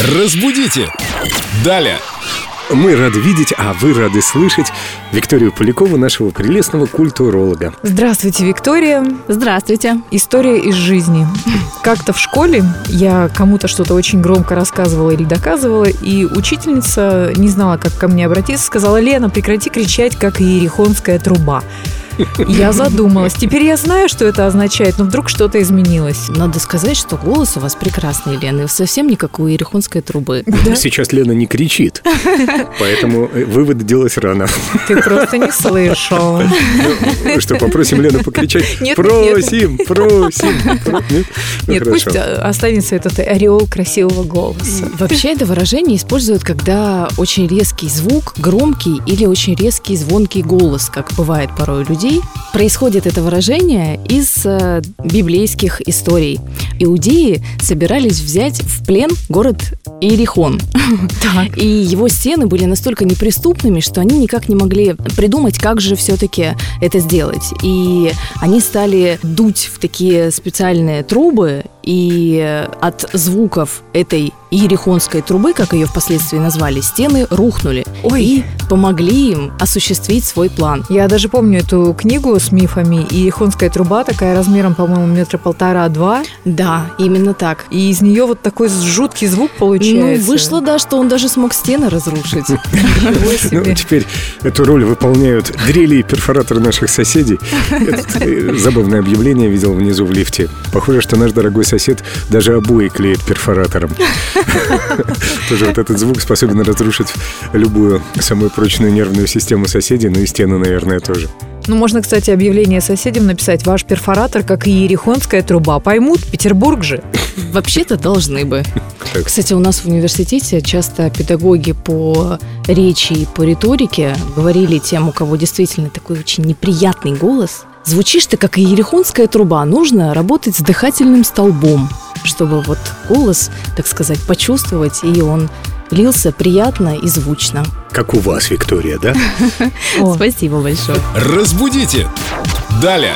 Разбудите! Далее! Мы рады видеть, а вы рады слышать Викторию Полякову, нашего прелестного культуролога. Здравствуйте, Виктория. Здравствуйте. История из жизни. Как-то в школе я кому-то что-то очень громко рассказывала или доказывала, и учительница не знала, как ко мне обратиться, сказала, Лена, прекрати кричать, как иерихонская труба. Я задумалась. Теперь я знаю, что это означает, но вдруг что-то изменилось. Надо сказать, что голос у вас прекрасный, Лена, и совсем не как у ерехонской трубы. Да? Сейчас Лена не кричит, поэтому э, выводы делать рано. Ты просто не слышал. Ну, что, попросим Лену покричать? Нет, просим, просим. Про- Нет, Ну, Нет, хорошо. пусть э, останется этот ореол красивого голоса. Вообще это выражение используют, когда очень резкий звук, громкий или очень резкий звонкий голос, как бывает порой у людей. Происходит это выражение из э, библейских историй. Иудеи собирались взять в плен город Иерихон. Так. И его стены были настолько неприступными, что они никак не могли придумать, как же все-таки это сделать. И они стали дуть в такие специальные трубы, и от звуков этой иерихонской трубы, как ее впоследствии назвали, стены рухнули. Ой. И помогли им осуществить свой план. Я даже помню эту книгу с мифами, и Ихонская труба такая размером, по-моему, метра полтора-два, Да, именно так. и из нее вот такой жуткий звук получается. Ну, вышло, да, что он даже смог стены разрушить. Ну, себе. теперь эту роль выполняют дрели и перфораторы наших соседей. Забавное объявление видел внизу в лифте. Похоже, что наш дорогой сосед даже обои клеит перфоратором. Тоже вот этот звук способен разрушить любую самую прочную нервную систему соседей, ну и стену, наверное, тоже. Ну, можно, кстати, объявление соседям написать. Ваш перфоратор, как и Ерехонская труба. Поймут, Петербург же. Вообще-то должны бы. Кстати, у нас в университете часто педагоги по речи и по риторике говорили тем, у кого действительно такой очень неприятный голос. Звучишь ты, как иерихонская труба, нужно работать с дыхательным столбом, чтобы вот голос, так сказать, почувствовать, и он лился приятно и звучно. Как у вас, Виктория, да? Спасибо большое. Разбудите! Далее!